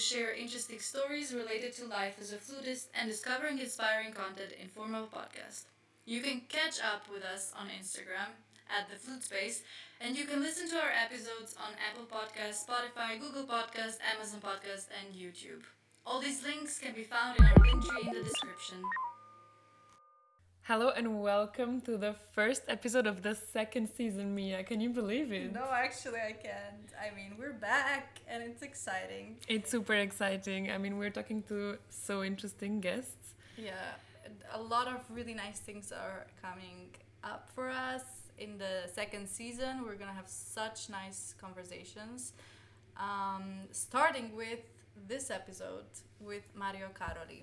share interesting stories related to life as a flutist and discovering inspiring content in form of a podcast. You can catch up with us on Instagram at the Flute Space, and you can listen to our episodes on Apple Podcasts, Spotify, Google Podcasts, Amazon Podcasts, and YouTube. All these links can be found in our link tree in the description. Hello and welcome to the first episode of the second season, Mia. Can you believe it? No, actually, I can't. I mean, we're back and it's exciting. It's super exciting. I mean, we're talking to so interesting guests. Yeah, a lot of really nice things are coming up for us in the second season. We're gonna have such nice conversations. Um, starting with this episode with Mario Caroli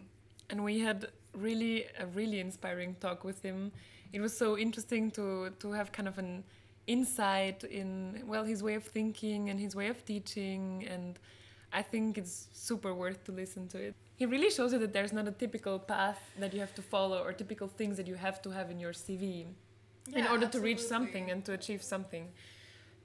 and we had really a really inspiring talk with him. It was so interesting to to have kind of an insight in well his way of thinking and his way of teaching and I think it's super worth to listen to it. He really shows you that there's not a typical path that you have to follow or typical things that you have to have in your CV yeah, in order absolutely. to reach something and to achieve something.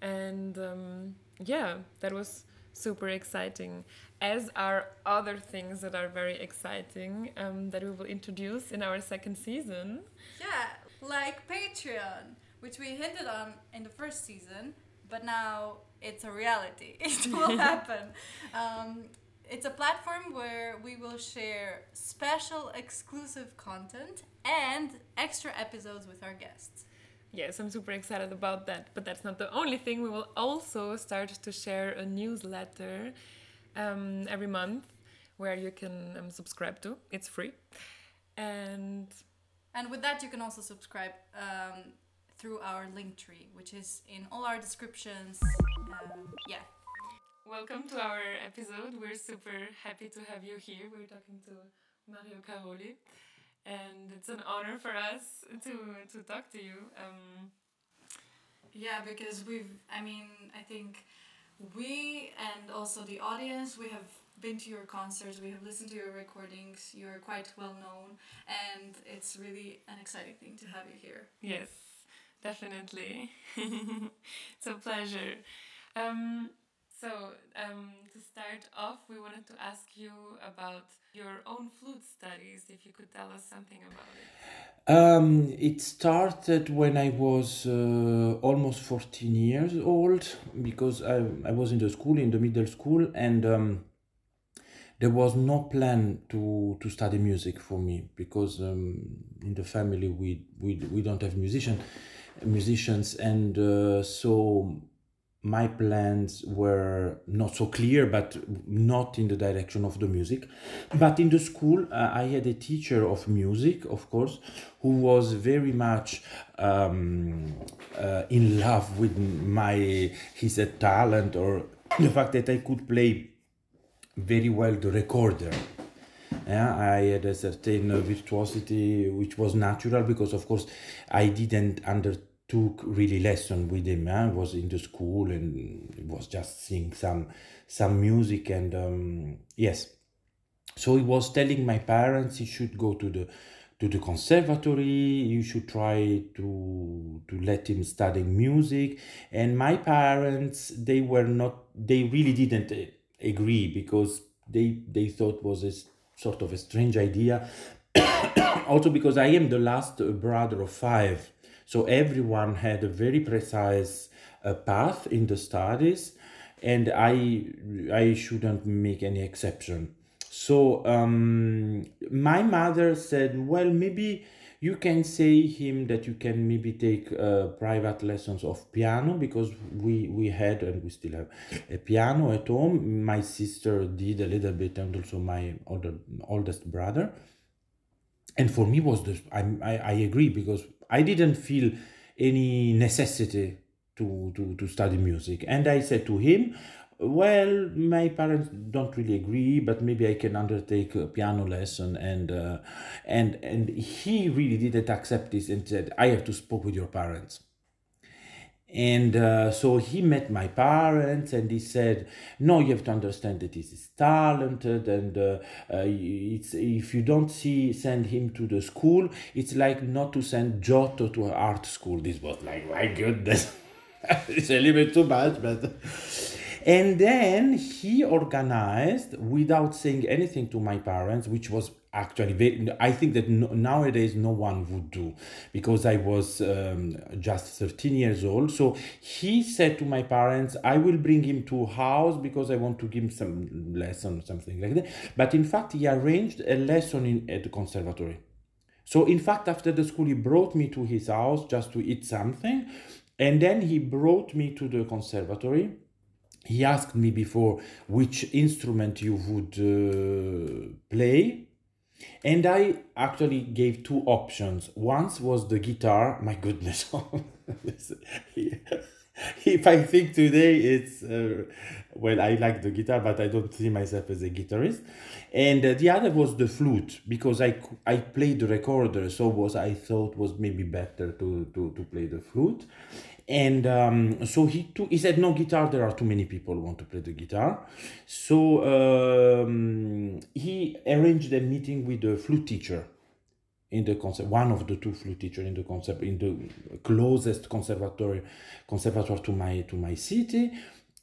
And um, yeah, that was super exciting, as are other things that are very exciting um, that we will introduce in our second season. Yeah, like Patreon, which we hinted on in the first season, but now it's a reality. It will happen. Um, it's a platform where we will share special exclusive content and extra episodes with our guests. Yes, I'm super excited about that. But that's not the only thing. We will also start to share a newsletter um, every month where you can um, subscribe to. It's free. And and with that, you can also subscribe um, through our link tree, which is in all our descriptions. Um, yeah. Welcome to our episode. We're super happy to have you here. We're talking to Mario Caroli and it's an honor for us to to talk to you. Um, yeah, because we've. I mean, I think we and also the audience we have been to your concerts we have listened to your recordings you're quite well known and it's really an exciting thing to have you here yes definitely it's a pleasure um, so, um, to start off, we wanted to ask you about your own flute studies, if you could tell us something about it. Um, it started when I was uh, almost 14 years old because I, I was in the school, in the middle school, and um, there was no plan to, to study music for me because um, in the family we, we, we don't have musician, musicians, and uh, so my plans were not so clear, but not in the direction of the music. But in the school, uh, I had a teacher of music, of course, who was very much um, uh, in love with my his uh, talent or the fact that I could play very well the recorder. Yeah, I had a certain virtuosity which was natural because, of course, I didn't understand took really lesson with him. I was in the school and was just seeing some some music and um, yes. So he was telling my parents he should go to the to the conservatory. You should try to to let him study music. And my parents they were not. They really didn't uh, agree because they they thought was a sort of a strange idea. also because I am the last brother of five so everyone had a very precise uh, path in the studies, and I I shouldn't make any exception. So um, my mother said, well, maybe you can say him that you can maybe take uh, private lessons of piano because we we had and we still have a piano at home. My sister did a little bit, and also my older oldest brother. And for me was the I I, I agree because I didn't feel any necessity to, to, to study music. And I said to him, well, my parents don't really agree, but maybe I can undertake a piano lesson. And uh, and and he really didn't accept this and said, I have to speak with your parents and uh, so he met my parents and he said no you have to understand that is talented and uh, uh, it's if you don't see send him to the school it's like not to send Giotto to art school. This was like my goodness. It's a little bit too much but And then he organized, without saying anything to my parents, which was actually very, I think that no, nowadays no one would do because I was um, just 13 years old. So he said to my parents, I will bring him to house because I want to give him some lesson, something like that. But in fact, he arranged a lesson in, at the conservatory. So in fact, after the school, he brought me to his house just to eat something. And then he brought me to the conservatory he asked me before which instrument you would uh, play and i actually gave two options. Once was the guitar. My goodness. If i think today it's uh, well i like the guitar but i don't see myself as a guitarist. And uh, the other was the flute because i i played the recorder so was i thought was maybe better to to, to play the flute and um, so he took he said no guitar there are too many people want to play the guitar. So um, he arranged a meeting with the flute teacher in the concert one of the two flute teacher in the concert in the closest conservatory conservatoire to my to my city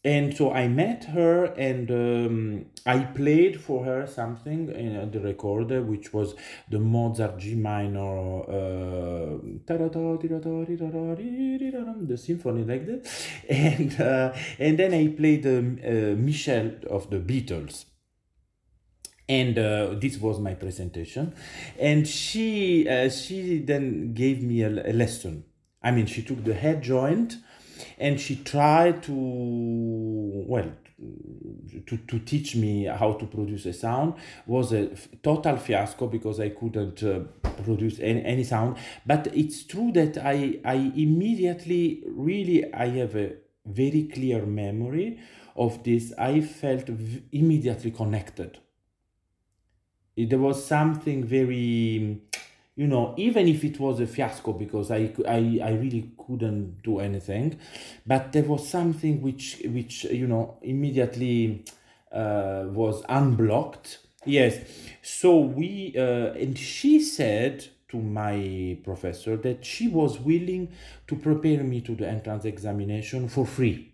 and so I met her and um, I played for her something in the recorder, which was the Mozart G minor, uh, the symphony like that, and uh, and then I played um, uh, Michelle of the Beatles. And uh, this was my presentation, and she uh, she then gave me a, a lesson. I mean, she took the head joint and she tried to well to, to teach me how to produce a sound was a total fiasco because I couldn't uh, produce any, any sound. But it's true that I I immediately really I have a very clear memory of this. I felt immediately connected. There was something very you know, even if it was a fiasco because I, I, I really couldn't do anything, but there was something which, which you know, immediately uh, was unblocked. Yes. So we, uh, and she said to my professor that she was willing to prepare me to the entrance examination for free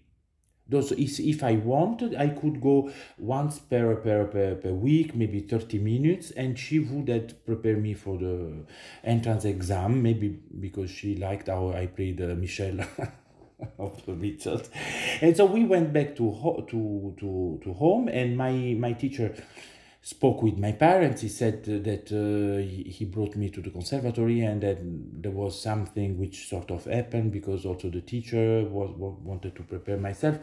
those is if i wanted i could go once per, per, per, per week maybe 30 minutes and she would have prepared me for the entrance exam maybe because she liked how i played uh, michelle of the Beatles. And so we went back to ho- to to to home, and my my teacher spoke with my parents. He said that uh, he brought me to the conservatory and that there was something which sort of happened because also the teacher was, wanted to prepare myself.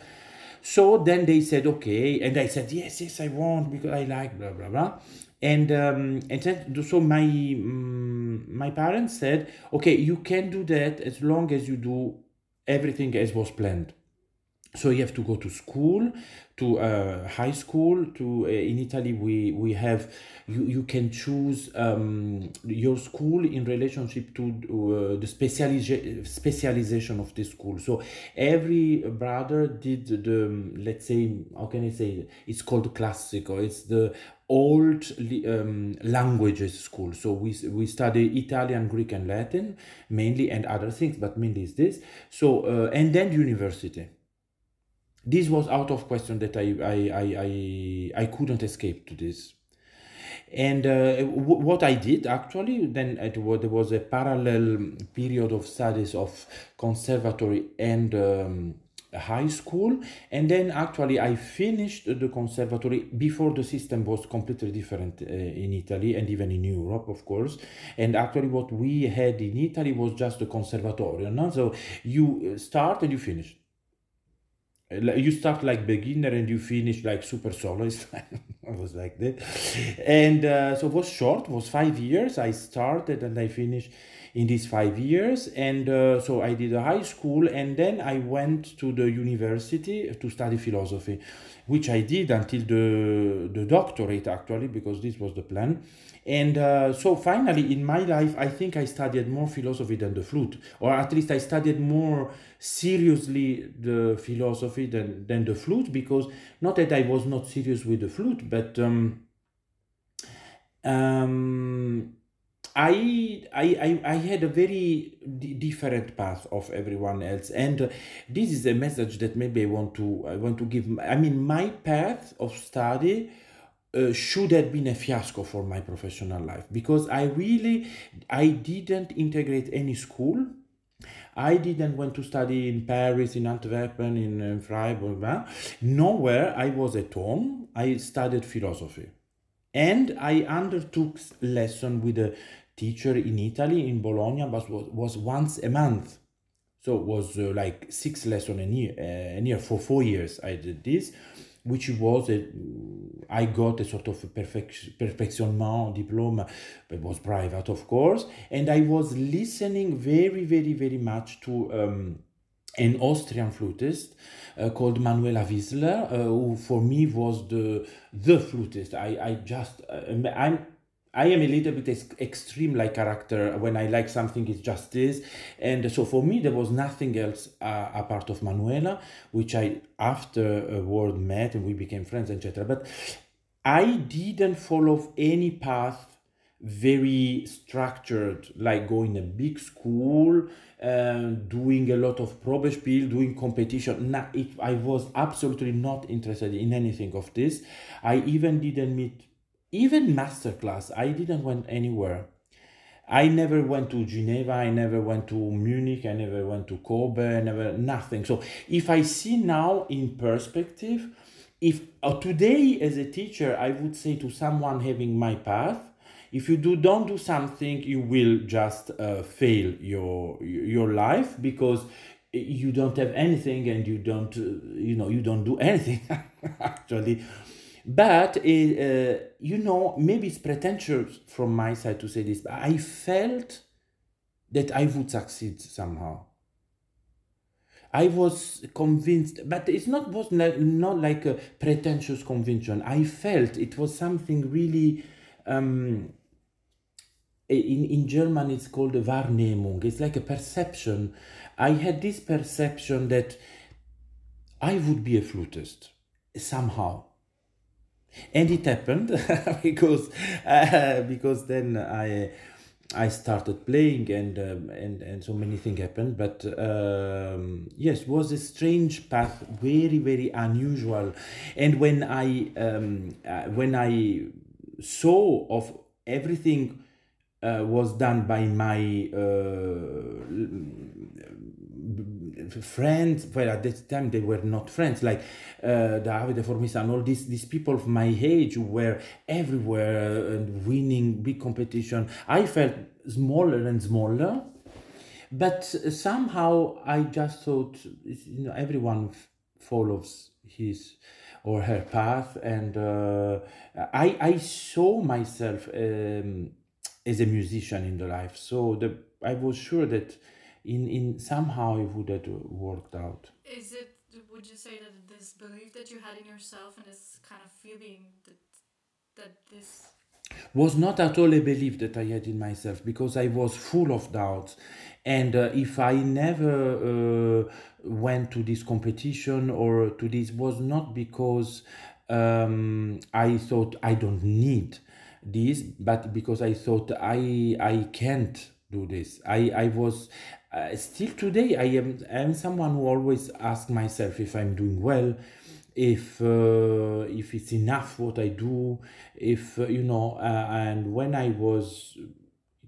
So then they said okay, and I said yes, yes, I want because I like blah blah blah, and um, and then, so my um, my parents said okay, you can do that as long as you do everything as was planned so you have to go to school to uh, high school to uh, in italy we we have you you can choose um, your school in relationship to uh, the specializa- specialization of the school. So every brother did the let's say how can i say it's called classical. It's the old um, languages school. So we we study italian greek and latin mainly and other things but mainly is this. So uh, and then university this was out of question that I I I I, I couldn't escape to this. And uh, w- what I did actually then it was, there was a parallel period of studies of conservatory and um, high school and then actually i finished the conservatory before the system was completely different uh, in italy and even in europe of course and actually what we had in italy was just the conservatorium no? so you start and you finish you start like beginner and you finish like super soloist i was like that. And uh, so it was short it was five years. I started and i finished in these five years and uh, so i did a high school and then i went to the university to study philosophy which i did until the the doctorate actually because this was the plan. And uh, so finally in my life i think i studied more philosophy than the flute or at least i studied more seriously the philosophy than, than the flute because not that i was not serious with the flute but um, um, I, I, I, had a very d- different path of everyone else, and uh, this is a message that maybe I want to I want to give. I mean, my path of study uh, should have been a fiasco for my professional life because I really I didn't integrate any school. I didn't went to study in Paris, in Antwerp, in, in Freiburg. Nowhere. I was at home. I studied philosophy, and I undertook lesson with a teacher in Italy in Bologna, but was, was once a month. So it was uh, like six lessons a year, uh, a year for four years. I did this, which was a, I got a sort of a perfect, perfectionnement diploma, but was private, of course. And I was listening very, very, very much to um, an Austrian flutist uh, called Manuela Wiesler, uh, who for me was the the flutist. I I just uh, I'm I am a little bit extreme like character. When I like something, it's just this. And so for me, there was nothing else uh, apart of Manuela, which I afterward met and we became friends, etc. But I didn't follow any path very structured, like going a big school, uh, doing a lot of Probespiel, doing competition. Nah, it, I was absolutely not interested in anything of this. I even didn't meet even masterclass i didn't went anywhere. I never went to geneva i never went to munich i never went to kobe I never nothing. So if i see now in perspective if uh, today as a teacher i would say to someone having my path if you do don't do something you will just uh, fail your your life because you don't have anything and you don't uh, you know you don't do anything actually but uh, you know maybe it's pretentious from my side to say this but i felt that i would succeed somehow i was convinced but it's not was not, not like a pretentious conviction i felt it was something really um, in, in German it's called a Wahrnehmung. It's like a perception. I had this perception that I would be a flutist somehow and it happened because uh, because then I I started playing and um, and and so many things happened. But um, yes, was a strange path, very very unusual. And when I um, uh, when I saw of everything uh, was done by my uh, friends well at that time they were not friends. Like uh, Davide Formisano and all these these people of my age were everywhere and winning big competition. I felt smaller and smaller but somehow I just thought you know everyone follows his or her path and uh, I I saw myself um, as a musician in the life. So the I was sure that in in somehow it would have worked out Is it? Would you say that this belief that you had in yourself and this kind of feeling that that this was not at all a belief that I had in myself because I was full of doubts. And uh, if I never uh, went to this competition or to this, was not because um, I thought I don't need this, but because I thought I I can't do this. I I was uh, still today I am I am someone who always ask myself if I'm doing well if uh, if it's enough what I do, if uh, you know, uh, and when I was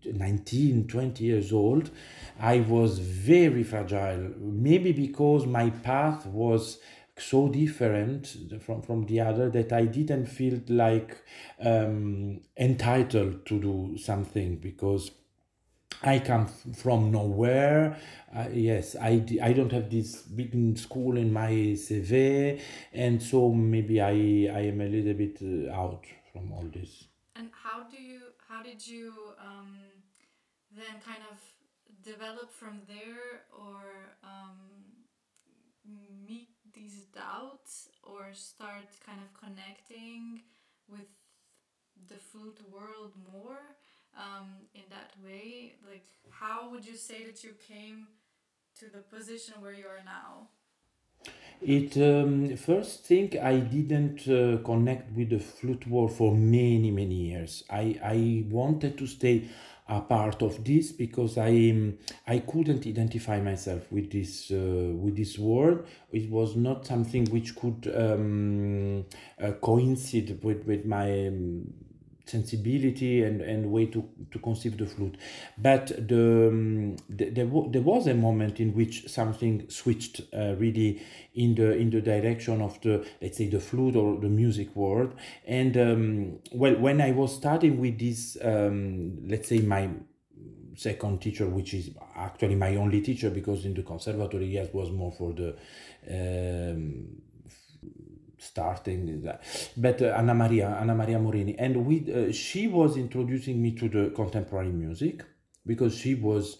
19, 20 years old, I was very fragile. Maybe because my path was so different from, from the other that I didn't feel like um, entitled to do something because I come from nowhere. Uh, yes, I don't have this big school in my CV, and so maybe I, I am a little bit uh, out from all this. and how do you how did you um, then kind of develop from there or um, meet these doubts or start kind of connecting with the food world more um, in that way like how would you say that you came to the position where you are now It um, first thing I didn't uh, connect with the flute world for many many years. I I wanted to stay a part of this because I I couldn't identify myself with this uh, with this word. It was not something which could um, uh, coincide with with my um, sensibility and, and way to, to conceive the flute. But the, um, the, there, there was a moment in which something switched uh, really in the in the direction of the let's say the flute or the music world. And um, well, when I was starting with this, um, let's say my second teacher, which is actually my only teacher because in the conservatory, yes, was more for the um, starting that. but uh, Anna Maria Anna Maria Morini and we uh, she was introducing me to the contemporary music because she was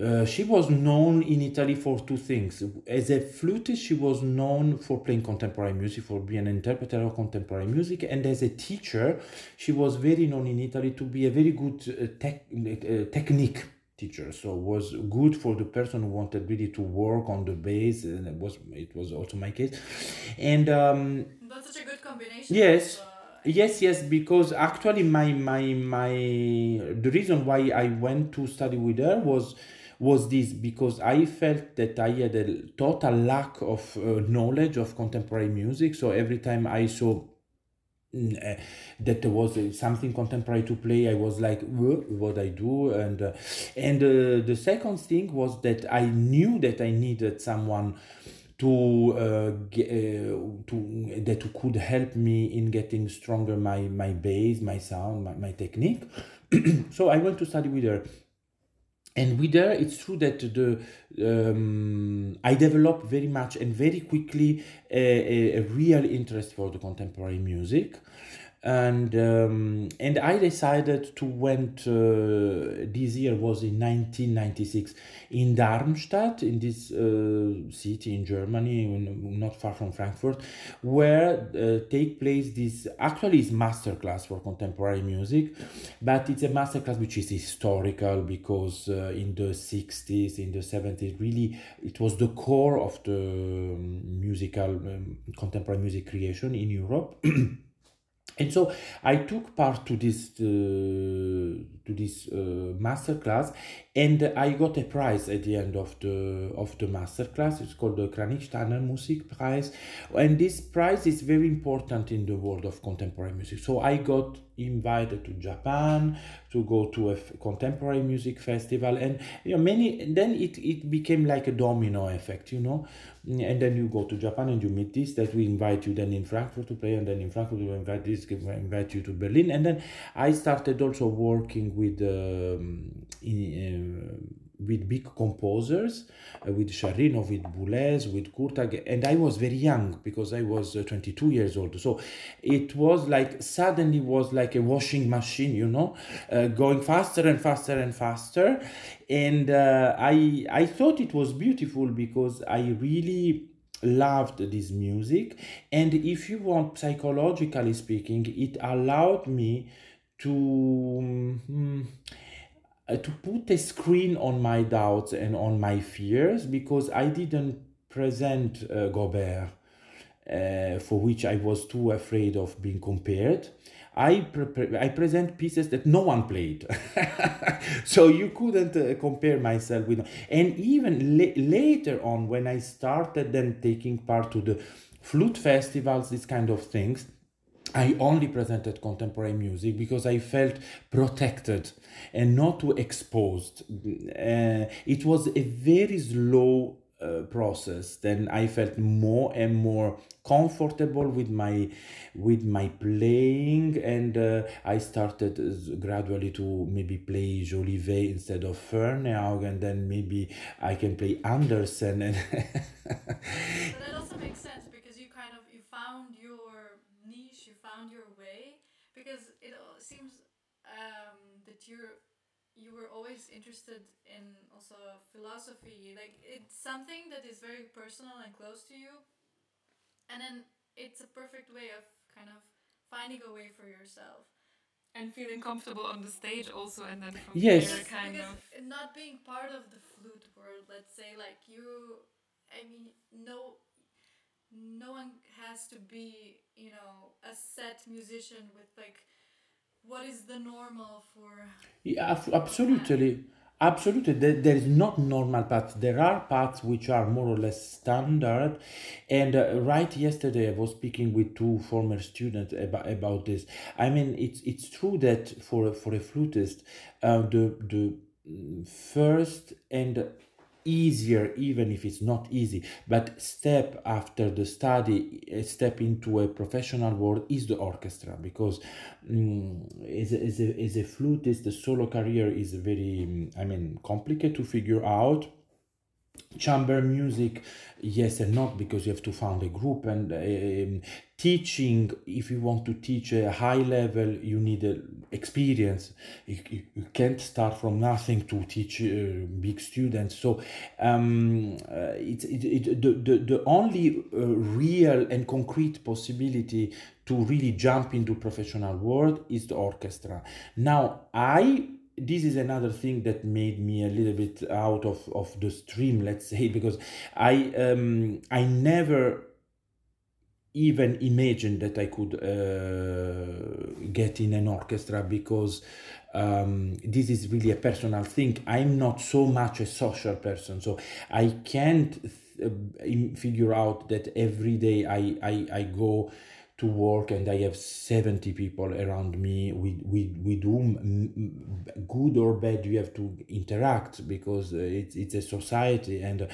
uh, she was known in Italy for two things. As a flutist, she was known for playing contemporary music, for being an interpreter of contemporary music, and as a teacher, she was very known in Italy to be a very good uh, tech, uh, technique teacher. So was good for the person who wanted really to work on the bass and it was it was also my case. And um that's such a good combination yes. of, uh, yes yes because actually my my my the reason why i went to study with her was was this because i felt that i had a total lack of uh, knowledge of contemporary music. So every time i saw uh, that there was uh, something contemporary to play. I was like what i do? And uh, and uh, the second thing was that i knew that i needed someone to uh, get, uh, to that could help me in getting stronger my my bass my sound my, my technique. So i went to study with her and with her it's true that the um, i developed very much and very quickly a, a, a real interest for the contemporary music and um, and I decided to went uh, this year was in 1996 in Darmstadt in this uh, city in Germany not far from Frankfurt where uh, take place this actually is master class for contemporary music but it's a master class which is historical because uh, in the 60s in the 70s really it was the core of the um, musical um, contemporary music creation in Europe and so I took part to this uh, to this uh, master class, and I got a prize at the end of the of the master class. It's called the Kranichsteiner prize and this prize is very important in the world of contemporary music. So I got invited to Japan to go to a contemporary music festival, and you know many. Then it it became like a domino effect, you know, and then you go to Japan and you meet this that we invite you then in Frankfurt to play, and then in Frankfurt we invite this, invite you to Berlin, and then I started also working with um, in, uh, with big composers, uh, with Sciarrino, with Boulez, with Kurtag, and I was very young because I was uh, 22 years old. So it was like suddenly was like a washing machine, you know, uh, going faster and faster and faster, and uh, I I thought it was beautiful because I really loved this music, and if you want psychologically speaking, it allowed me to. Um, to put a screen on my doubts and on my fears because I didn't present uh, Gaubert, uh, for which I was too afraid of being compared. I pre- I present pieces that no one played, so you couldn't uh, compare myself with. And even la- later on, when I started then taking part to the flute festivals, these kind of things, I only presented contemporary music because I felt protected and not too exposed. Uh, it was a very slow uh, process. Then I felt more and more comfortable with my with my playing, and uh, I started gradually to maybe play Jolivet instead of Ferneyhough, and then maybe I can play Andersen. And that also makes sense because you kind of you found your niche, you found your way, because it seems um, that you're you were always interested in also philosophy. Like it's something that is very personal and close to you and then it's a perfect way of kind of finding a way for yourself and feeling comfortable on the stage also and then from yes. there kind because of not being part of the flute world let's say like you i mean no no one has to be you know a set musician with like what is the normal for Yeah, absolutely. Absolutely. There, there is not normal paths. There are paths which are more or less standard. And uh, right yesterday, I was speaking with two former students about, about this. I mean, it's it's true that for a, for a flutist, uh, the the mm, first and easier even if it's not easy. But step after the study step into a professional world is the orchestra because um, as, a, as, a, as a flutist the solo career is very mm, i mean complicated to figure out chamber music yes and not because you have to found a group and um, teaching if you want to teach a high level you need a experience. You, you, can't start from nothing to teach uh, big students. So um, uh, it's it, it, the, the, the only uh, real and concrete possibility to really jump into professional world is the orchestra. Now i this is another thing that made me a little bit out of, of the stream let's say because i um i never even imagined that i could uh, get in an orchestra because um, this is really a personal thing. I'm not so much a social person so i can't uh, figure out that every day i i, I go to work and I have 70 people around me with, with, with whom, good or bad, you have to interact because uh, it's, it's a society. And uh,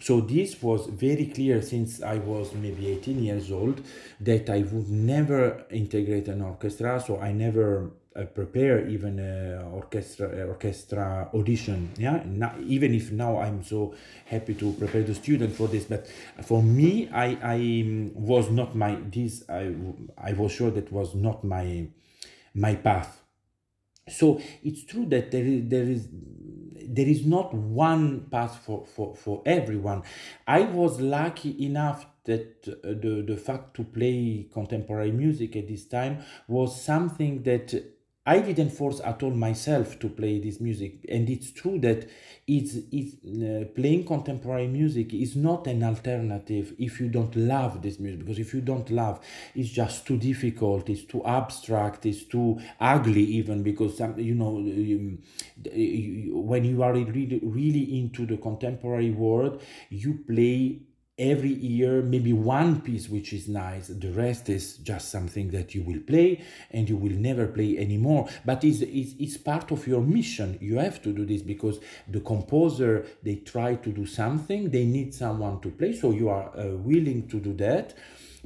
so this was very clear since I was maybe 18 years old that I would never integrate an orchestra. So I never uh, prepare even orchestra orchestra audition yeah? Now, even if now i'm so happy to prepare the student for this but for me i i was not my this i i was sure that was not my my path. So it's true that there is there is there is not one path for for for everyone. I was lucky enough that uh, the the fact to play contemporary music at this time was something that I didn't force at all myself to play this music, and it's true that it's, it's uh, playing contemporary music is not an alternative if you don't love this music. Because if you don't love, it's just too difficult, it's too abstract, it's too ugly, even because some you know um, when you are really really into the contemporary world, you play every year maybe one piece which is nice the rest is just something that you will play and you will never play anymore. But it's, it's, it's part of your mission. You have to do this because the composer they try to do something they need someone to play so you are uh, willing to do that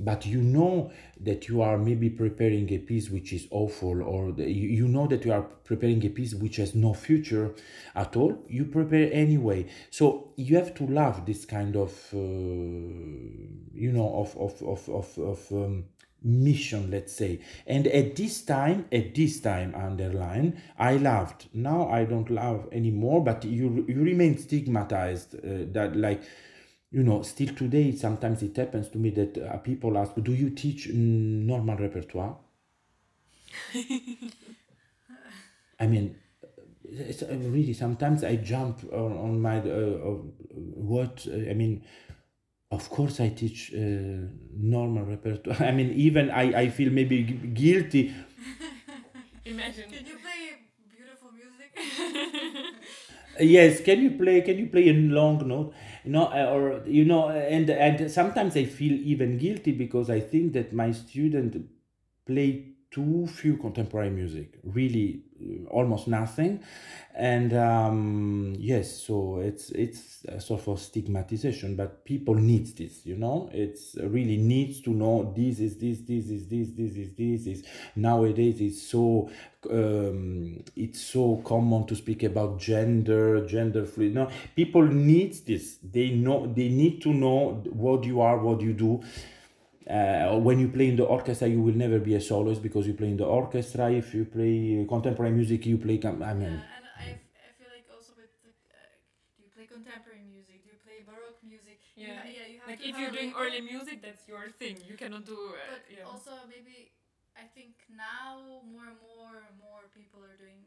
but you know that you are maybe preparing a piece which is awful or the, you, you know that you are preparing a piece which has no future at all you prepare anyway. So you have to love this kind of uh, you know of of of of, of um, mission let's say. And at this time at this time underline i loved. Now i don't love anymore but you you remain stigmatized uh, that like you know, still today, sometimes it happens to me that uh, people ask, "Do you teach normal repertoire?" I mean, it's, uh, really sometimes I jump on, on my uh, what I mean. Of course, I teach uh, normal repertoire. I mean, even I, I feel maybe guilty. Imagine. Can you play beautiful music? yes can you play can you play a long note you know uh, or you know and and sometimes i feel even guilty because i think that my student play too few contemporary music really almost nothing. And um yes so it's it's a sort of stigmatization but people need this you know? It's really needs to know this is this this is this this is this is. Nowadays it's so um it's so common to speak about gender gender fluid no people need this. They know they need to know what you are what you do uh, when you play in the orchestra, you will never be a soloist because you play in the orchestra. If you play contemporary music, you play. I mean, yeah, and I, I feel like also with the, uh, do you play contemporary music? Do you play baroque music? Yeah, you, ha- yeah. You have like if you're doing early music, that's your thing. You cannot do. Uh, But yeah. also maybe I think now more and more and more people are doing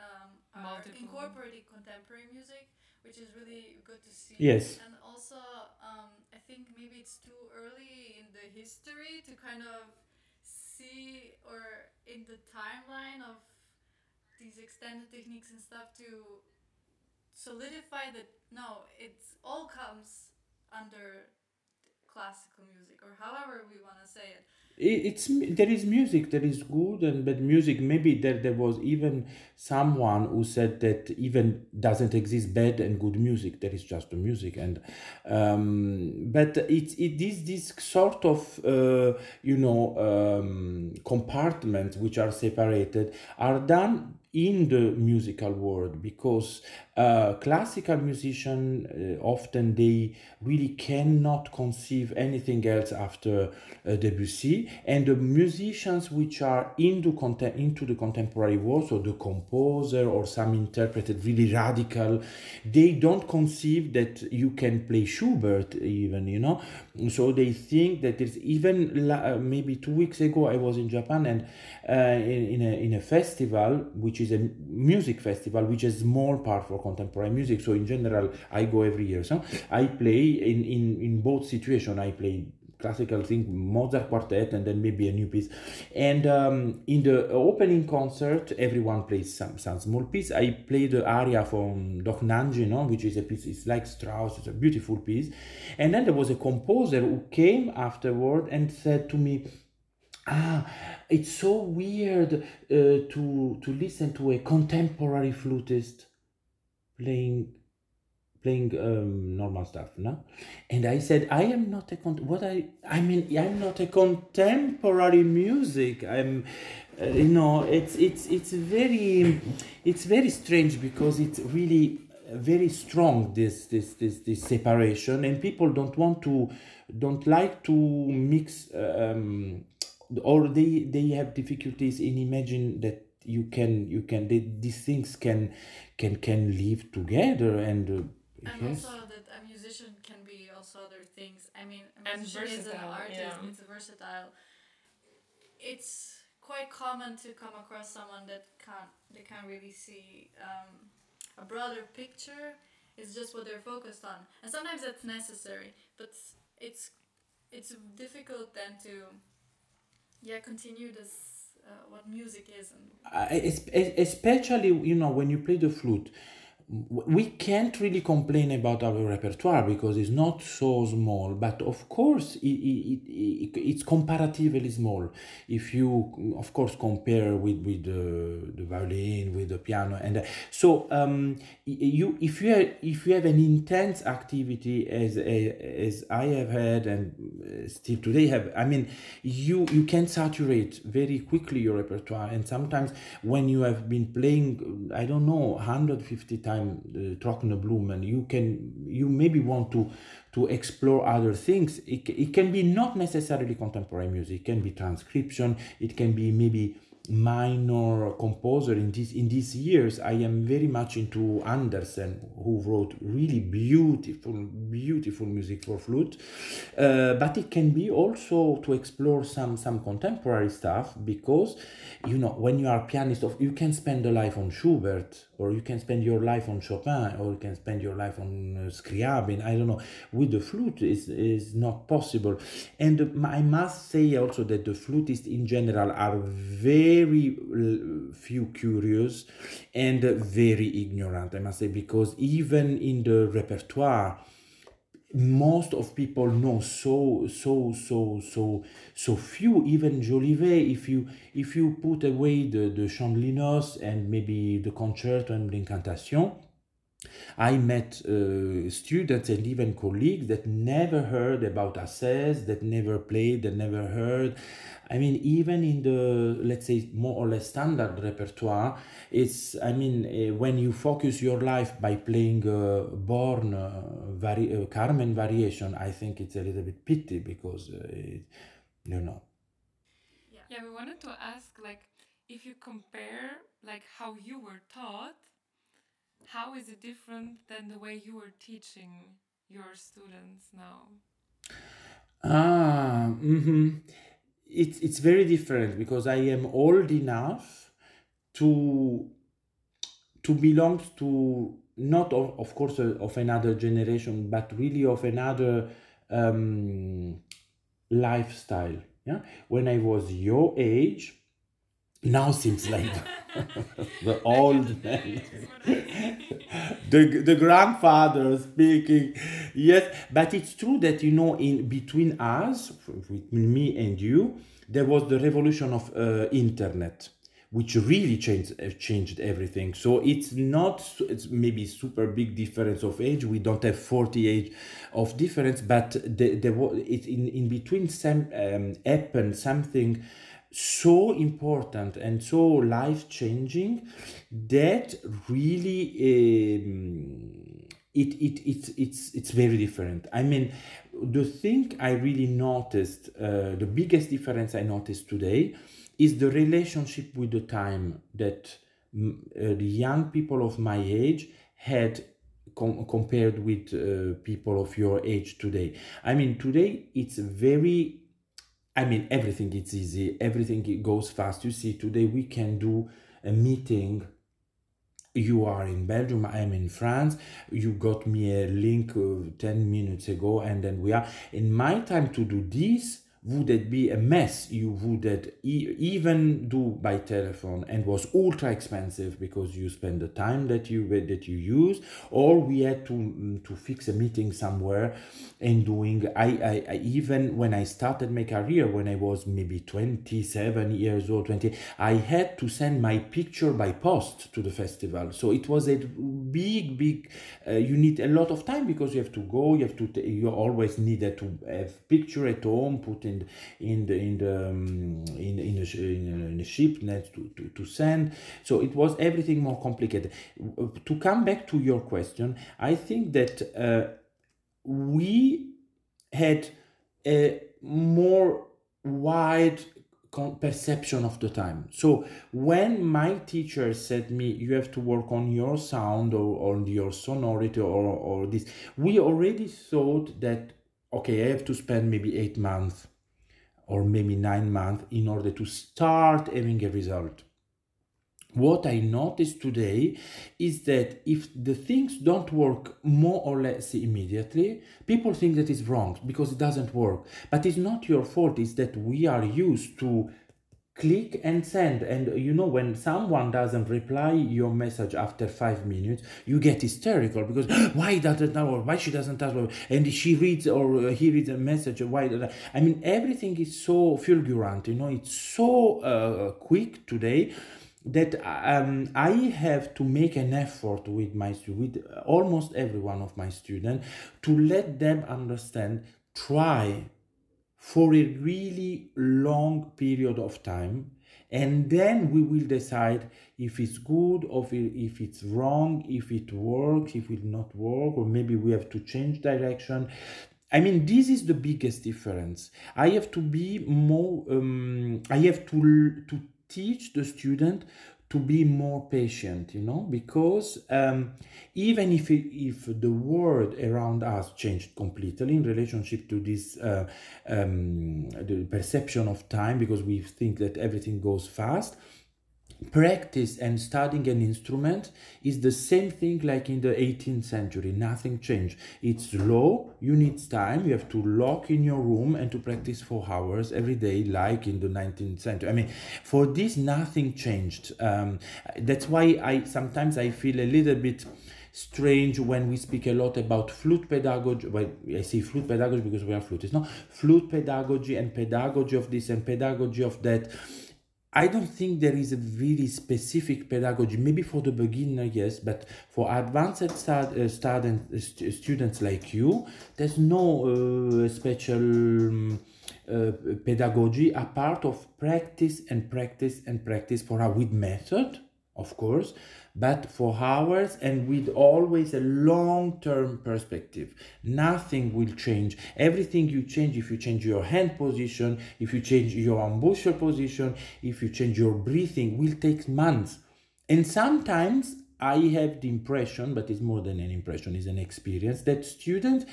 um, are Multiple. incorporating contemporary music, which is really good to see. Yes. And also, um, I think maybe it's too early in the history to kind of see or in the timeline of these extended techniques and stuff to solidify that no, it's all comes under classical music or however we want to say it. It's there is music there is good and bad music maybe there there was even someone who said that even doesn't exist bad and good music. There is just the music and um, but it's it is this sort of uh, you know um, compartments which are separated are done in the musical world because uh, classical musicians uh, often they really cannot conceive anything else after uh, Debussy. And the musicians which are into contem- into the contemporary world so the composer or some interpreted really radical they don't conceive that you can play Schubert even you know? So they think that it's even uh, maybe two weeks ago I was in Japan and uh, in, in, a, in a festival which is a music festival which is small part for contemporary music. So in general I go every year so I play in, in, in both situations. I play classical thing mozart quartet and then maybe a new piece. And um, in the opening concert everyone plays some, some small piece. I play the aria from Dohnányi, you know, which is a piece it's like strauss it's a beautiful piece. And then there was a composer who came afterward and said to me ah it's so weird uh, to to listen to a contemporary flutist playing playing um, normal stuff no? And i said i am not a con- what i i mean i'm not a contemporary music. I'm uh, you know it's it's it's very it's very strange because it's really very strong this this this this separation. And people don't want to don't like to mix um, or they they have difficulties in imagine that you can you can they, these things can can can live together and uh, And yes also that a musician can be also other things. I mean, a musician is an artist. yeah. It's versatile. It's quite common to come across someone that can't they can't really see um, a broader picture. It's just what they're focused on, and sometimes that's necessary. But it's it's difficult then to yeah continue this uh, what music is and es- especially you know when you play the flute we can't really complain about our repertoire because it's not so small but of course it, it, it, it's comparatively small. If you of course compare with with the, the violin with the piano and uh, so um, you if you have, if you have an intense activity as a, as I have had and uh, still today have I mean you you can saturate very quickly your repertoire and sometimes when you have been playing I don't know 150 times uh, Trockene Blumen you can you maybe want to to explore other things. It, it can be not necessarily contemporary music. It can be transcription. It can be maybe minor composer in this in these years i am very much into andersen who wrote really beautiful beautiful music for flute. Uh, but it can be also to explore some some contemporary stuff because you know when you are pianist of you can spend a life on schubert or you can spend your life on chopin or you can spend your life on uh, scriabin. I don't know. With the flute is is not possible. And i must say also that the flutists in general are very uh, few curious and very ignorant i must say because even in the repertoire most of people know so so so so so few even Jolivet if you if you put away the the chant de Linos and maybe the concerto and l'incantation I met uh, students and even colleagues that never heard about Ascèses, that never played, that never heard. I mean, even in the, let's say, more or less standard repertoire, it's, I mean, uh, when you focus your life by playing uh, Borne, uh, vari- uh, Carmen variation, I think it's a little bit pity because, uh, it, you know. Yeah, yeah, we wanted to ask like if you compare like how you were taught, how is it different than the way you were teaching your students now? Ah, hmm It's it's very different because I am old enough to to belong to not of, of course uh, of another generation, but really of another um, lifestyle. Yeah, when I was your age, now seems like the old man, the the grandfather speaking. Yes, but it's true that you know, in between us, with me and you, there was the revolution of uh, internet which really changed uh, changed everything. So it's not it's maybe super big difference of age. We don't have 40 age of difference but the, the it in, in between some um, happened something so important and so life changing that really um, it, it, it, it's, it's very different. I mean, the thing I really noticed, uh, the biggest difference I noticed today is the relationship with the time that uh, the young people of my age had com- compared with uh, people of your age today. I mean, today it's very, I mean, everything is easy, everything it goes fast. You see, today we can do a meeting you are in Belgium, I am in France. You got me a link uh, 10 minutes ago, and then we are. In my time to do this, would it be a mess? You would e- even do by telephone and was ultra expensive because you spend the time that you that you use? Or we had to mm, to fix a meeting somewhere and doing I, I, I even when i started my career when i was maybe 27 years old 20 i had to send my picture by post to the festival. So it was a big big uh, you need a lot of time because you have to go you have to t- you always needed to have picture at home put in in the in the um, in in the, in, the ship net to, to, to send so it was everything more complicated to come back to your question i think that uh, we had a more wide perception of the time. So when my teacher said me, you have to work on your sound or on your sonority or, or this, we already thought that, okay, I have to spend maybe eight months or maybe nine months in order to start having a result. What I noticed today is that if the things don't work more or less immediately, people think that it's wrong because it doesn't work. But it's not your fault, it's that we are used to click and send. And you know when someone doesn't reply your message after five minutes you get hysterical because why doesn't know or why she doesn't answer and she reads or he reads a message why i mean everything is so fulgurant you know it's so uh, quick today that um, I have to make an effort with my with almost every one of my students to let them understand try for a really long period of time and then we will decide if it's good or if it's wrong if it works if it not work or maybe we have to change direction. I mean this is the biggest difference. I have to be more um, i have to to teach the student to be more patient you know because um, even if if the world around us changed completely in relationship to this uh, um, the perception of time because we think that everything goes fast practice and studying an instrument is the same thing like in the 18th century. Nothing changed. It's slow you need time. You have to lock in your room and to practice for hours every day like in the 19th century. I mean for this nothing changed. Um, that's why i sometimes i feel a little bit strange when we speak a lot about flute pedagogy. Well, I say flute pedagogy because we are flutists. No, flute pedagogy and pedagogy of this and pedagogy of that I don't think there is a really specific pedagogy. Maybe for the beginner, yes, but for advanced stud, uh, student, uh, st students like you, there's no uh, special um, uh, pedagogy apart of practice and practice and practice for a with method, of course, but for hours and with always a long term perspective. Nothing will change. Everything you change, if you change your hand position, if you change your embouchure position, if you change your breathing, will take months. And sometimes I have the impression, but it's more than an impression, it's an experience that students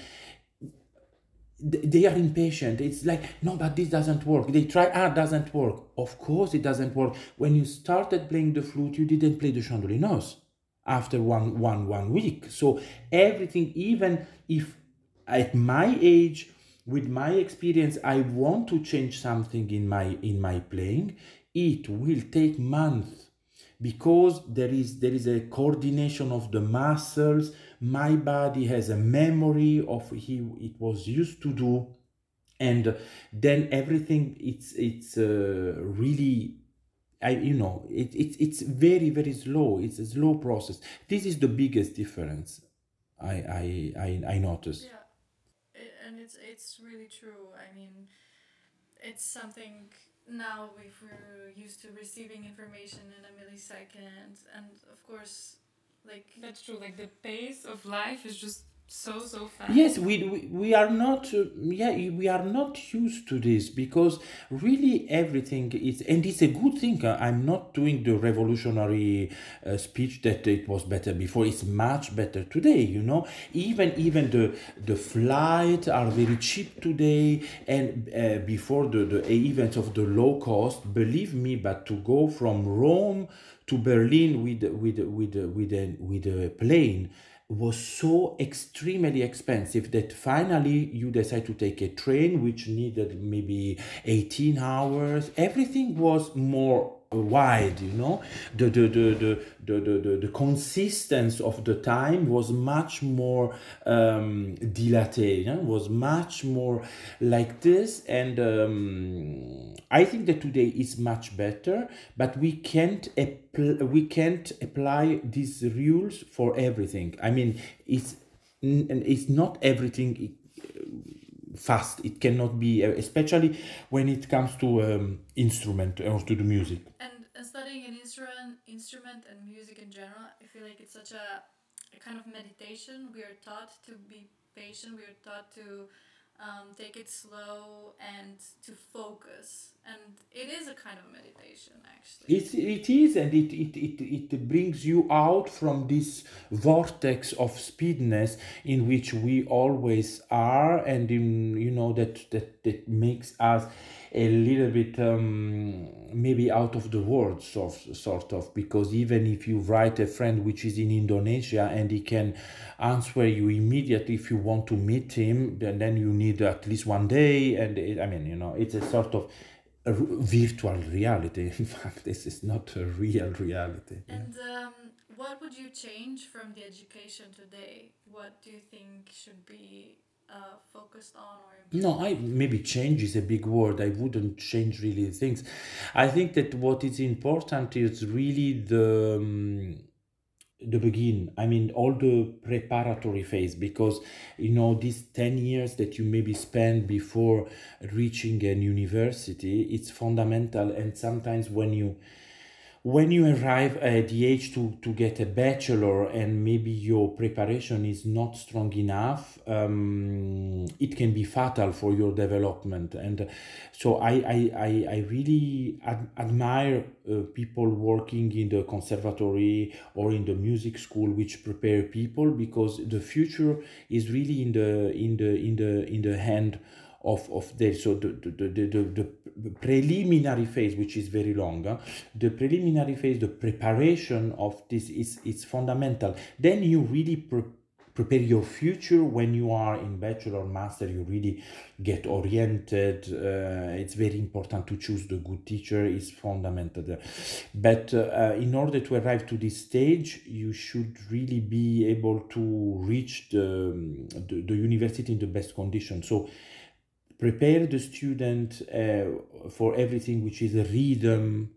they are impatient. It's like, no, but this doesn't work. They try, ah, doesn't work. Of course, it doesn't work. When you started playing the flute, you didn't play the Chant de Linos after one, one, one week. So everything, even if at my age, with my experience i want to change something in my in my playing it will take months because there is there is a coordination of the muscles my body has a memory of he it was used to do and then everything it's it's uh, really I, you know it, it it's very very slow. It's a slow process. This is the biggest difference i i i, I notice Yeah, I- and it's it's really true. I mean, it's something now if we're used to receiving information in a millisecond, and of course, like That's true. Like the pace of life is just so so fast. yes we, we we are not uh, yeah we are not used to this because really everything is and it's a good thing. I'm not doing the revolutionary uh, speech that it was better before. It's much better today you know. Even even the the flight are very cheap today. And uh, before the the events of the low cost believe me but to go from rome to berlin with with with with a with a plane was so extremely expensive that finally you decide to take a train which needed maybe 18 hours. Everything was more wide you know the the the the the, the, the, consistency of the time was much more um dilated yeah? was much more like this and um, i think that today is much better but we can't appl- we can't apply these rules for everything i mean it's it's not everything fast. It cannot be uh, especially when it comes to um, instrument or to the music. And, studying an instrument instrument and music in general i feel like it's such a, a kind of meditation. We are taught to be patient. We are taught to um, take it slow and to focus. And it is a kind of meditation actually. It, it is, and it, it, it, it brings you out from this vortex of speedness in which we always are, and in you know that that, that makes us a little bit um, maybe out of the world, sort sort of, because even if you write a friend which is in Indonesia and he can answer you immediately if you want to meet him, then then you need at least one day, and it, I mean you know it's a sort of virtual reality. In fact, this is not a real reality. And um, what would you change from the education today? What do you think should be uh, focused on or? No, I maybe change is a big word. I wouldn't change really things. I think that what is important is really the um, the begin. I mean, all the preparatory phase because you know these ten years that you maybe spend before reaching an university, it's fundamental. And sometimes when you when you arrive at the age to, to get a bachelor and maybe your preparation is not strong enough um, it can be fatal for your development. And so i i, I, I really ad- admire uh, people working in the conservatory or in the music school which prepare people because the future is really in the in the in the in the hand of of the so the the, the, the, the preliminary phase which is very long huh? the preliminary phase the preparation of this is is fundamental. Then you really pre- prepare your future when you are in bachelor or master. You really get oriented uh, it's very important to choose the good teacher is fundamental but uh, in order to arrive to this stage you should really be able to reach the, the, the university in the best condition. So prepare the student uh, for everything which is rhythm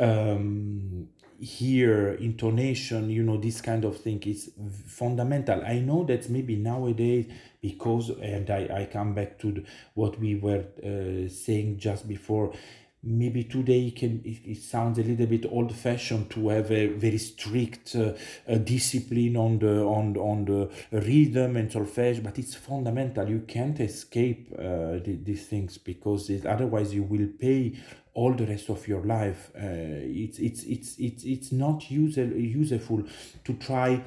um, here intonation you know this kind of thing is fundamental. I know that maybe nowadays because and i, I come back to the, what we were uh, saying just before maybe today can it, it sounds a little bit old fashioned to have a very strict uh, uh, discipline on the on on the rhythm and solfege but it's fundamental. You can't escape uh, the, these things because it, otherwise you will pay all the rest of your life. Uh, it's it's it's it's it's not user, useful to try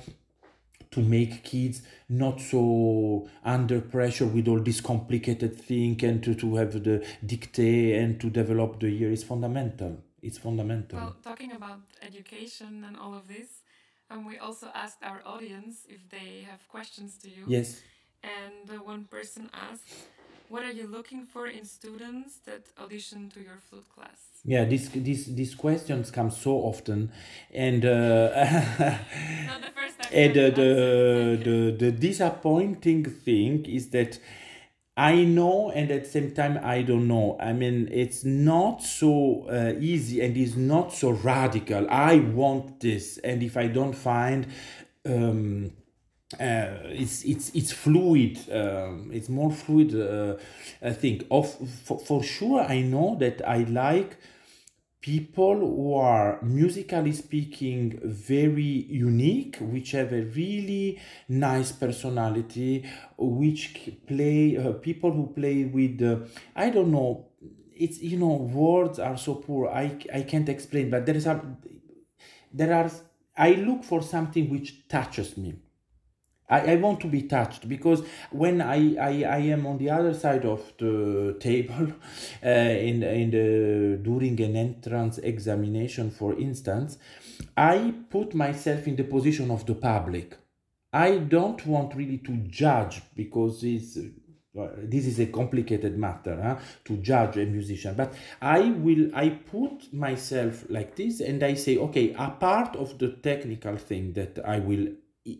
to make kids not so under pressure with all this complicated thing and to, to have the dictate and to develop the year. Is fundamental. It's fundamental. Well, talking about education and all of this, um, we also asked our audience if they have questions to you. yes. And uh, one person asked, what are you looking for in students that audition to your flute class? Yeah, these these these questions come so often, and uh, Not the first time. and the, the the the disappointing thing is that I know, and at the same time I don't know. I mean, it's not so uh, easy, and it's not so radical. I want this, and if I don't find. Um, uh, it's it's it's fluid. Um, it's more fluid. Uh, I think of for, for sure. I know that I like people who are musically speaking very unique, which have a really nice personality, which play uh, people who play with uh, I don't know. It's you know words are so poor. I I can't explain, but there is a there are I look for something which touches me. I, I want to be touched because when I, I, I am on the other side of the table uh, in, in the, during an entrance examination, for instance, I put myself in the position of the public. I don't want really to judge because it's this is a complicated matter huh, to judge a musician but i will i put myself like this and i say okay a part of the technical thing that i will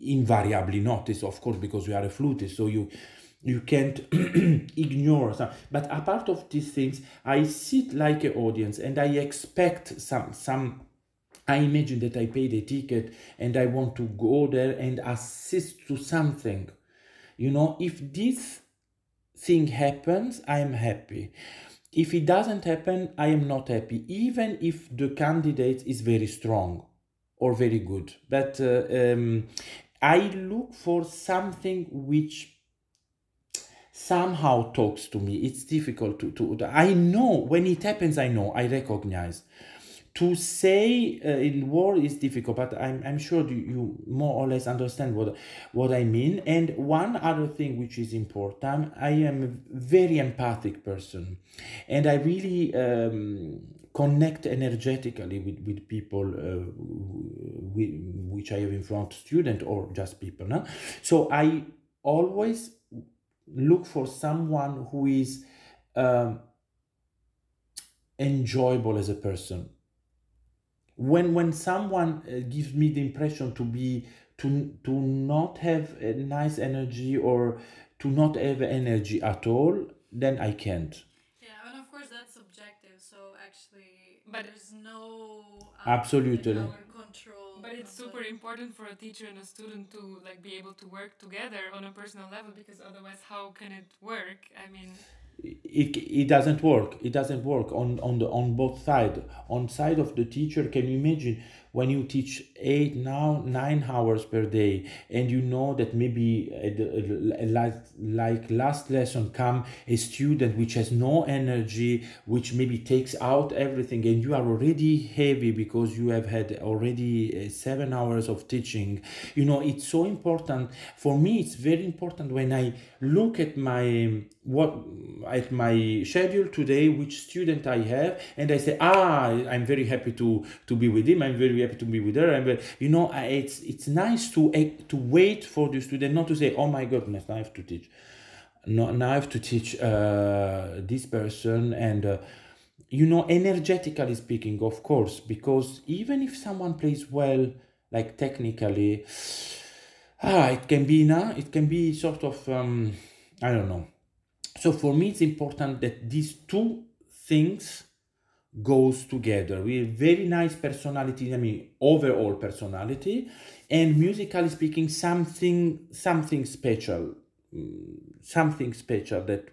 invariably notice of course because you are a flutist so you you can't ignore some but a part of these things i sit like an audience and i expect some some I imagine that I paid a ticket and I want to go there and assist to something. You know, if this thing happens, I am happy. If it doesn't happen, I am not happy, even if the candidate is very strong or very good. But uh, um, I look for something which somehow talks to me. It's difficult to, to I know when it happens, I know, I recognize. To say uh, in word is difficult, but I'm, I'm sure you, you more or less understand what what I mean. And one other thing which is important, I am a very empathic person, and I really um, connect energetically with, with people uh, which I have in front, student or just people. No? So I always look for someone who is um, enjoyable as a person when when someone uh, gives me the impression to be to to not have a nice energy or to not have energy at all then i can't Yeah, and of course that's subjective. So actually, But- there's no um, Absolutely. like, control. But it's super the- important for a teacher and a student to like be able to work together on a personal level because otherwise how can it work? I mean, it, it doesn't work it doesn't work on on the on both side on side of the teacher can you imagine when you teach eight now nine hours per day and you know that maybe like like last lesson come a student which has no energy which maybe takes out everything and you are already heavy because you have had already uh, seven hours of teaching. You know it's so important. For me it's very important when i look at my what at my schedule today which student i have and i say ah i'm very happy to to be with him. I'm very happy to be with her. And you know it's it's nice to to wait for the student not to say oh my goodness i have to teach. No, now I have to teach uh, this person, and uh, you know, energetically speaking, of course, because even if someone plays well, like technically, ah, it can be now, it can be sort of, um, I don't know. So for me, it's important that these two things goes together. With very nice personality i mean overall personality and musically speaking something something special mm, something special that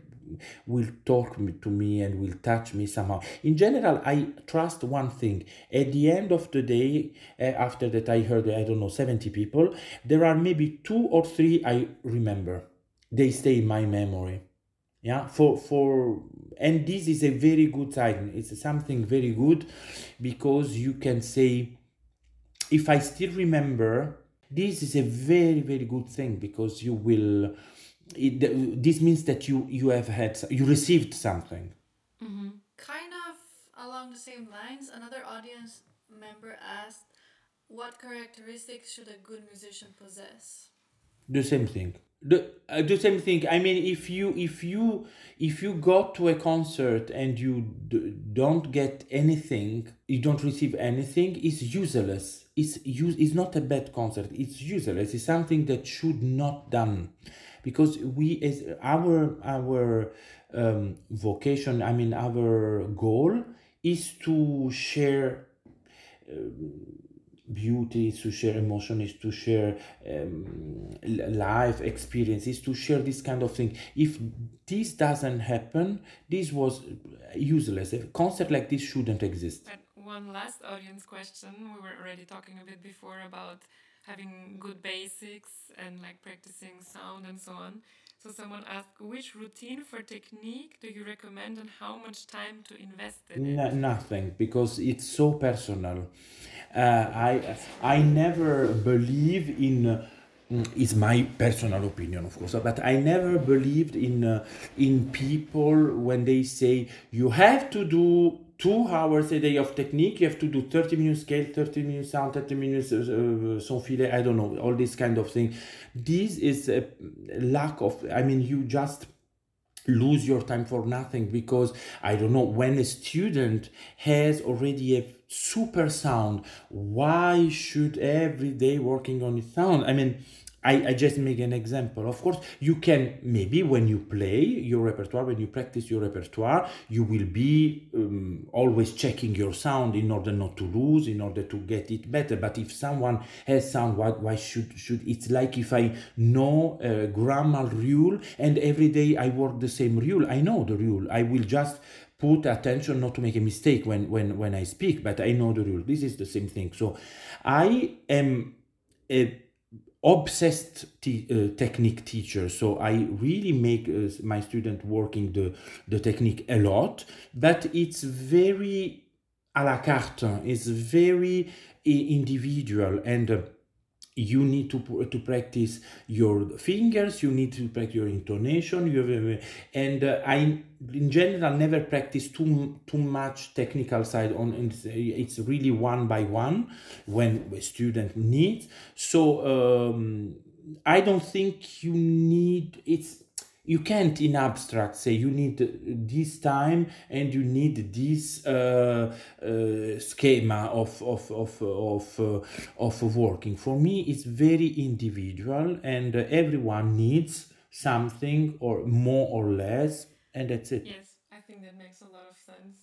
will talk to me and will touch me somehow. In general i trust one thing. At the end of the day uh, after that i heard i don't know 70 people there are maybe two or three i remember. They stay in my memory yeah for for and this is a very good sign. It's something very good because you can say if i still remember this is a very very good thing because you will it, this means that you you have had you received something. Mm-hmm. Kind of along the same lines, another audience member asked, "What characteristics should a good musician possess?" The same thing. The uh, the same thing. I mean if you if you if you go to a concert and you d- don't get anything you don't receive anything it's useless. It's use it's not a bad concert. It's useless. It's something that should not done. Because we as our our um, vocation i mean our goal is to share beauty to share emotion is to share um, life experiences to share this kind of thing. If this doesn't happen this was useless. A concert like this shouldn't exist. And one last audience question. We were already talking a bit before about having good basics and like practicing sound and so on so someone asked, which routine for technique do you recommend and how much time to invest in nothing, because it's so personal. Uh, I I never believe in. Uh, it's my personal opinion, of course, but I never believed in uh, in people when they say you have to do two hours a day of technique. You have to do 30 minutes scale, 30 minutes sound, 30 minutes uh, uh, son filé, I don't know, all this kind of thing. This is a lack of, I mean, you just lose your time for nothing because I don't know when a student has already a super sound, why should every day working on his sound? I mean, I, I just make an example. Of course, you can maybe when you play your repertoire, when you practice your repertoire, you will be um, always checking your sound in order not to lose, in order to get it better. But if someone has sound, why, why should should it's like if I know a grammar rule and every day I work the same rule, I know the rule. I will just put attention not to make a mistake when when when I speak, but I know the rule. This is the same thing. So I am a obsessed uh, technique teacher. So i really make uh, my student working the the technique a lot but it's very à la carte it's very individual and uh, you need to to practice your fingers you need to practice your intonation you have, and uh, i in general never practice too too much technical side on it's really one by one when a student needs. So um, i don't think you need it's you can't in abstract say you need this time and you need this uh, uh, schema of of of of, uh, of working. For me it's very individual and everyone needs something or more or less and that's it. Yes i think that makes a lot of sense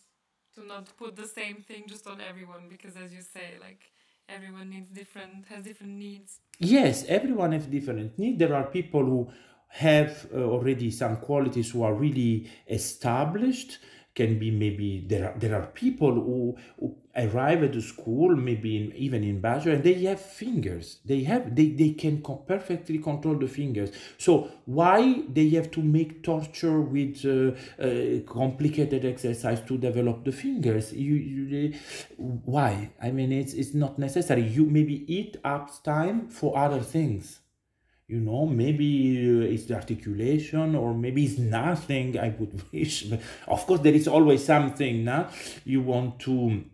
to not put the same thing just on everyone because as you say like everyone needs different has different needs. Yes everyone has different needs there are people who have uh, already some qualities who are really established can be maybe there are there are people who, who arrive at the school maybe in, even in bachelor and they have fingers. They have they, they can co- perfectly control the fingers. So why they have to make torture with uh, uh, complicated exercise to develop the fingers? You, you why? I mean it's it's not necessary. You maybe eat up time for other things you know maybe uh, it's the articulation or maybe it's nothing i would wish but of course there is always something now you want to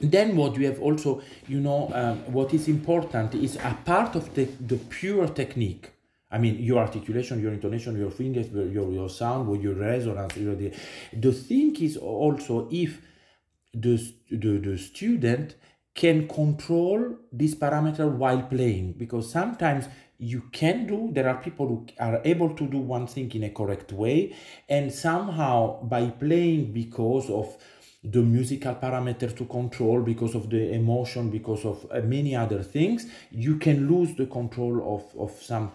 then what you have also you know um, what is important is a part of the, the pure technique. I mean your articulation your intonation your fingers your, your sound your resonance your, the, the thing is also if the, the, the student can control this parameter while playing because sometimes you can do there are people who are able to do one thing in a correct way and somehow by playing because of the musical parameter to control because of the emotion because of uh, many other things you can lose the control of of some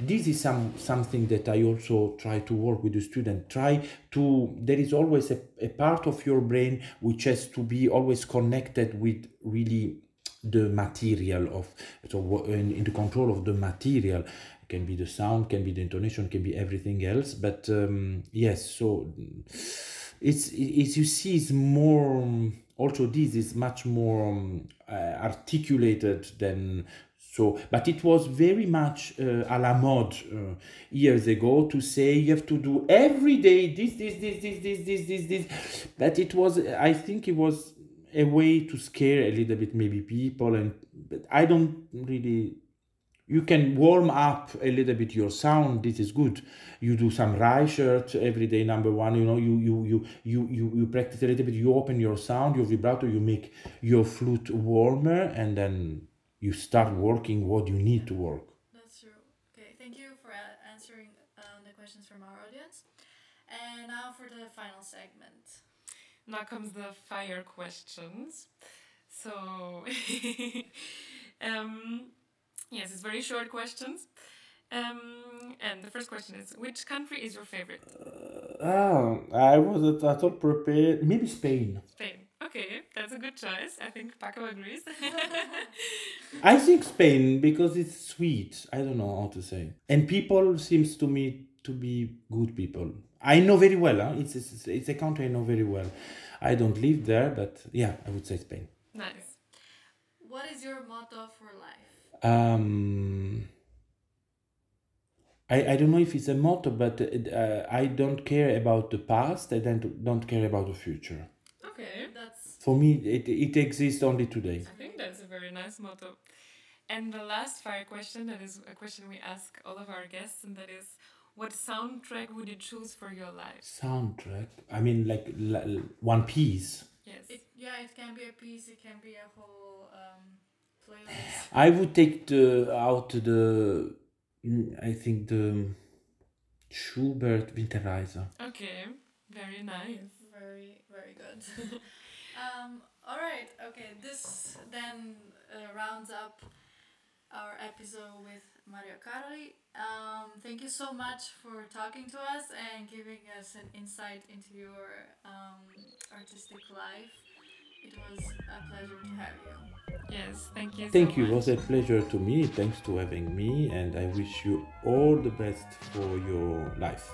this is some something that i also try to work with the student. Try to there is always a, a part of your brain which has to be always connected with really the material of so in, in the control of the material. Can be the sound can be the intonation can be everything else but um, yes so it's as you see it's more also this is much more um, uh, articulated than so. But it was very much uh, a la mode uh, years ago to say you have to do every day this this this this this this this this. But it was i think it was a way to scare a little bit maybe people and but i don't really you can warm up a little bit your sound this is good you do some Reichert every day number one you know you you you you you, you practice a little bit you open your sound your vibrato you make your flute warmer and then you start working what you need to work That's true. Okay, thank you for answering um, the questions from our audience. And now for the final segment. Now comes the fire questions. So, um, yes, it's very short questions. Um, and the first question is Which country is your favorite? ah i wasn't at all prepared maybe spain Spain. Okay, that's a good choice. I think Paco agrees. I think Spain because it's sweet. I don't know how to say. And people seems to me to be good people. I know very well. Huh? It's, it's it's a country I know very well. I don't live there, but yeah, I would say Spain. nice. What is your motto for life? Um, I, I don't know if it's a motto, but uh, I don't care about the past. I don't don't care about the future. Okay, That's For me, it it exists only today. I think that's a very nice motto. And the last fire question that is a question we ask all of our guests, and that is What soundtrack would you choose for your life? Soundtrack. I mean, like l- One Piece. Yes. it. Yeah, it can be a piece. It can be a whole um, playlist. I would take the out the I think the Schubert Winterreise. Okay, very nice. Very, very good. um, all right. Okay. This then uh, rounds up our episode with Mario Caroli. Um, thank you so much for talking to us and giving us an insight into your um, artistic life. It was a pleasure to have you. Yes, thank you. Thank so you. It was a pleasure to me. Thanks to having me, and I wish you all the best for your life.